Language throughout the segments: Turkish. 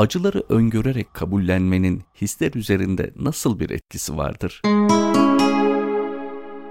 acıları öngörerek kabullenmenin hisler üzerinde nasıl bir etkisi vardır?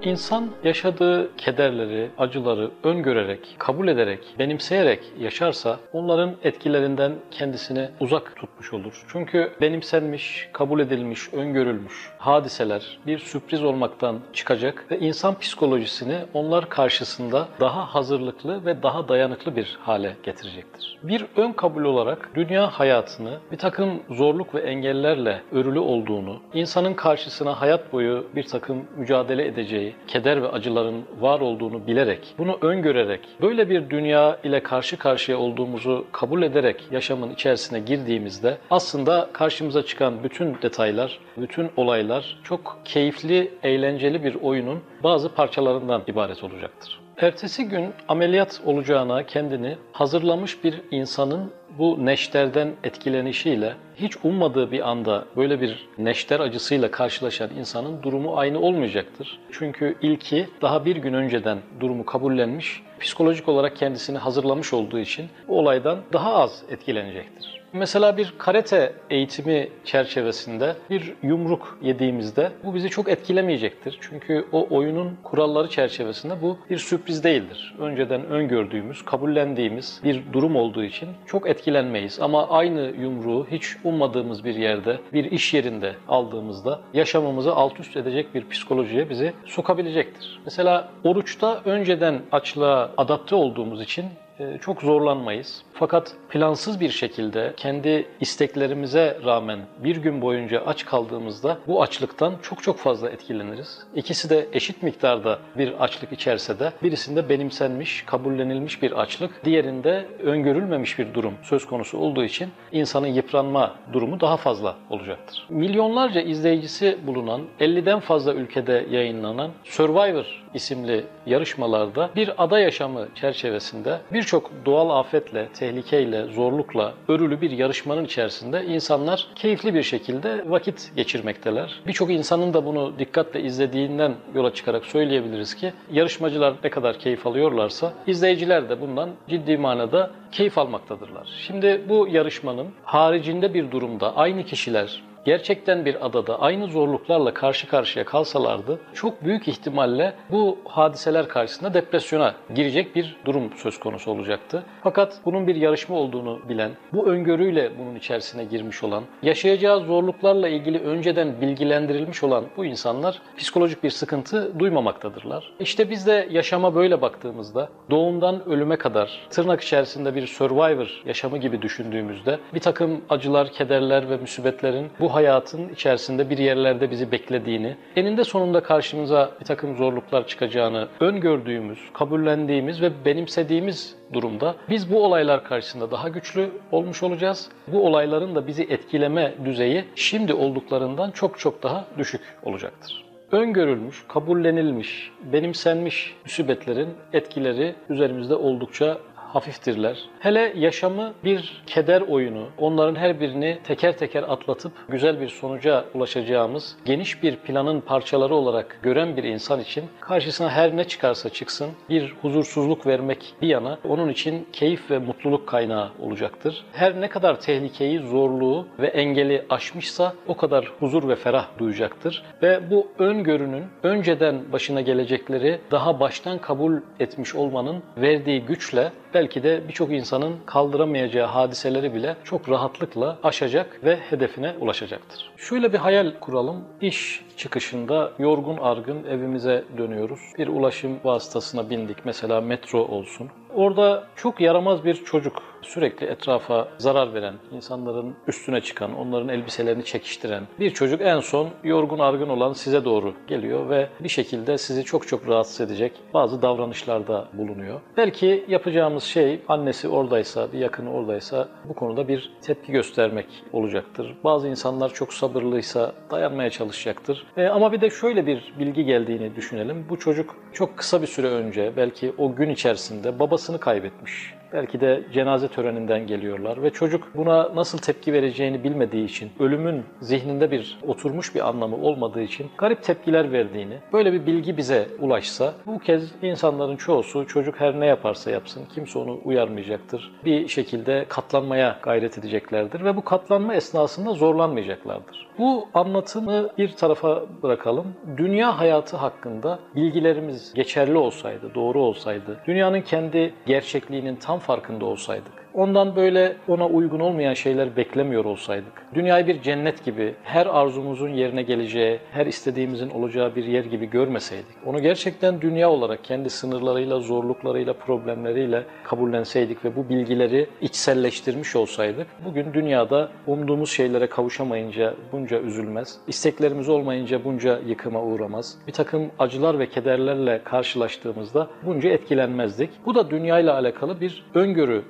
İnsan yaşadığı kederleri, acıları öngörerek, kabul ederek, benimseyerek yaşarsa onların etkilerinden kendisini uzak tutmuş olur. Çünkü benimsenmiş, kabul edilmiş, öngörülmüş hadiseler bir sürpriz olmaktan çıkacak ve insan psikolojisini onlar karşısında daha hazırlıklı ve daha dayanıklı bir hale getirecektir. Bir ön kabul olarak dünya hayatını bir takım zorluk ve engellerle örülü olduğunu, insanın karşısına hayat boyu bir takım mücadele edeceği, keder ve acıların var olduğunu bilerek, bunu öngörerek, böyle bir dünya ile karşı karşıya olduğumuzu kabul ederek yaşamın içerisine girdiğimizde aslında karşımıza çıkan bütün detaylar, bütün olaylar çok keyifli, eğlenceli bir oyunun bazı parçalarından ibaret olacaktır. Ertesi gün ameliyat olacağına kendini hazırlamış bir insanın bu neşterden etkilenişiyle hiç ummadığı bir anda böyle bir neşter acısıyla karşılaşan insanın durumu aynı olmayacaktır. Çünkü ilki daha bir gün önceden durumu kabullenmiş, psikolojik olarak kendisini hazırlamış olduğu için bu olaydan daha az etkilenecektir. Mesela bir karate eğitimi çerçevesinde bir yumruk yediğimizde bu bizi çok etkilemeyecektir. Çünkü o oyunun kuralları çerçevesinde bu bir sürpriz değildir. Önceden öngördüğümüz, kabullendiğimiz bir durum olduğu için çok etkilenmeyiz. Ama aynı yumruğu hiç ummadığımız bir yerde, bir iş yerinde aldığımızda yaşamımızı alt üst edecek bir psikolojiye bizi sokabilecektir. Mesela oruçta önceden açlığa adapte olduğumuz için e, çok zorlanmayız. Fakat plansız bir şekilde kendi isteklerimize rağmen bir gün boyunca aç kaldığımızda bu açlıktan çok çok fazla etkileniriz. İkisi de eşit miktarda bir açlık içerse de birisinde benimsenmiş, kabullenilmiş bir açlık, diğerinde öngörülmemiş bir durum söz konusu olduğu için insanın yıpranma durumu daha fazla olacaktır. Milyonlarca izleyicisi bulunan 50'den fazla ülkede yayınlanan Survivor isimli yarışmalarda bir ada yaşamı çerçevesinde birçok doğal afetle, tehlikeyle, zorlukla örülü bir yarışmanın içerisinde insanlar keyifli bir şekilde vakit geçirmekteler. Birçok insanın da bunu dikkatle izlediğinden yola çıkarak söyleyebiliriz ki yarışmacılar ne kadar keyif alıyorlarsa izleyiciler de bundan ciddi manada keyif almaktadırlar. Şimdi bu yarışmanın haricinde bir durumda aynı kişiler gerçekten bir adada aynı zorluklarla karşı karşıya kalsalardı çok büyük ihtimalle bu hadiseler karşısında depresyona girecek bir durum söz konusu olacaktı. Fakat bunun bir yarışma olduğunu bilen, bu öngörüyle bunun içerisine girmiş olan, yaşayacağı zorluklarla ilgili önceden bilgilendirilmiş olan bu insanlar psikolojik bir sıkıntı duymamaktadırlar. İşte biz de yaşama böyle baktığımızda doğumdan ölüme kadar tırnak içerisinde bir survivor yaşamı gibi düşündüğümüzde bir takım acılar, kederler ve musibetlerin bu hayatın içerisinde bir yerlerde bizi beklediğini, eninde sonunda karşımıza bir takım zorluklar çıkacağını öngördüğümüz, kabullendiğimiz ve benimsediğimiz durumda biz bu olaylar karşısında daha güçlü olmuş olacağız. Bu olayların da bizi etkileme düzeyi şimdi olduklarından çok çok daha düşük olacaktır öngörülmüş, kabullenilmiş, benimsenmiş müsibetlerin etkileri üzerimizde oldukça hafiftirler. Hele yaşamı bir keder oyunu, onların her birini teker teker atlatıp güzel bir sonuca ulaşacağımız geniş bir planın parçaları olarak gören bir insan için karşısına her ne çıkarsa çıksın bir huzursuzluk vermek bir yana onun için keyif ve mutluluk kaynağı olacaktır. Her ne kadar tehlikeyi, zorluğu ve engeli aşmışsa o kadar huzur ve ferah duyacaktır. Ve bu öngörünün önceden başına gelecekleri daha baştan kabul etmiş olmanın verdiği güçle belki de birçok insanın kaldıramayacağı hadiseleri bile çok rahatlıkla aşacak ve hedefine ulaşacaktır. Şöyle bir hayal kuralım. İş çıkışında yorgun argın evimize dönüyoruz. Bir ulaşım vasıtasına bindik. Mesela metro olsun. Orada çok yaramaz bir çocuk sürekli etrafa zarar veren, insanların üstüne çıkan, onların elbiselerini çekiştiren bir çocuk en son yorgun argın olan size doğru geliyor ve bir şekilde sizi çok çok rahatsız edecek bazı davranışlarda bulunuyor. Belki yapacağımız şey annesi oradaysa, bir yakını oradaysa bu konuda bir tepki göstermek olacaktır. Bazı insanlar çok sabırlıysa dayanmaya çalışacaktır. E, ama bir de şöyle bir bilgi geldiğini düşünelim. Bu çocuk çok kısa bir süre önce belki o gün içerisinde babasını kaybetmiş Belki de cenaze töreninden geliyorlar ve çocuk buna nasıl tepki vereceğini bilmediği için, ölümün zihninde bir oturmuş bir anlamı olmadığı için garip tepkiler verdiğini, böyle bir bilgi bize ulaşsa bu kez insanların çoğusu çocuk her ne yaparsa yapsın kimse onu uyarmayacaktır. Bir şekilde katlanmaya gayret edeceklerdir ve bu katlanma esnasında zorlanmayacaklardır. Bu anlatımı bir tarafa bırakalım. Dünya hayatı hakkında bilgilerimiz geçerli olsaydı, doğru olsaydı, dünyanın kendi gerçekliğinin tam farkında olsaydık, ondan böyle ona uygun olmayan şeyler beklemiyor olsaydık, dünyayı bir cennet gibi, her arzumuzun yerine geleceği, her istediğimizin olacağı bir yer gibi görmeseydik, onu gerçekten dünya olarak kendi sınırlarıyla, zorluklarıyla, problemleriyle kabullenseydik ve bu bilgileri içselleştirmiş olsaydık, bugün dünyada umduğumuz şeylere kavuşamayınca bunca üzülmez, isteklerimiz olmayınca bunca yıkıma uğramaz, bir takım acılar ve kederlerle karşılaştığımızda bunca etkilenmezdik. Bu da dünyayla alakalı bir öngörü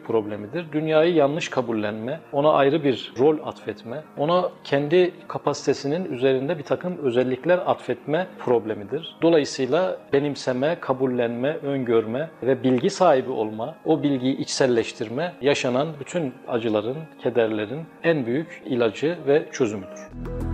problemidir. Dünyayı yanlış kabullenme, ona ayrı bir rol atfetme, ona kendi kapasitesinin üzerinde bir takım özellikler atfetme problemidir. Dolayısıyla benimseme, kabullenme, öngörme ve bilgi sahibi olma, o bilgiyi içselleştirme yaşanan bütün acıların, kederlerin en büyük ilacı ve çözümüdür.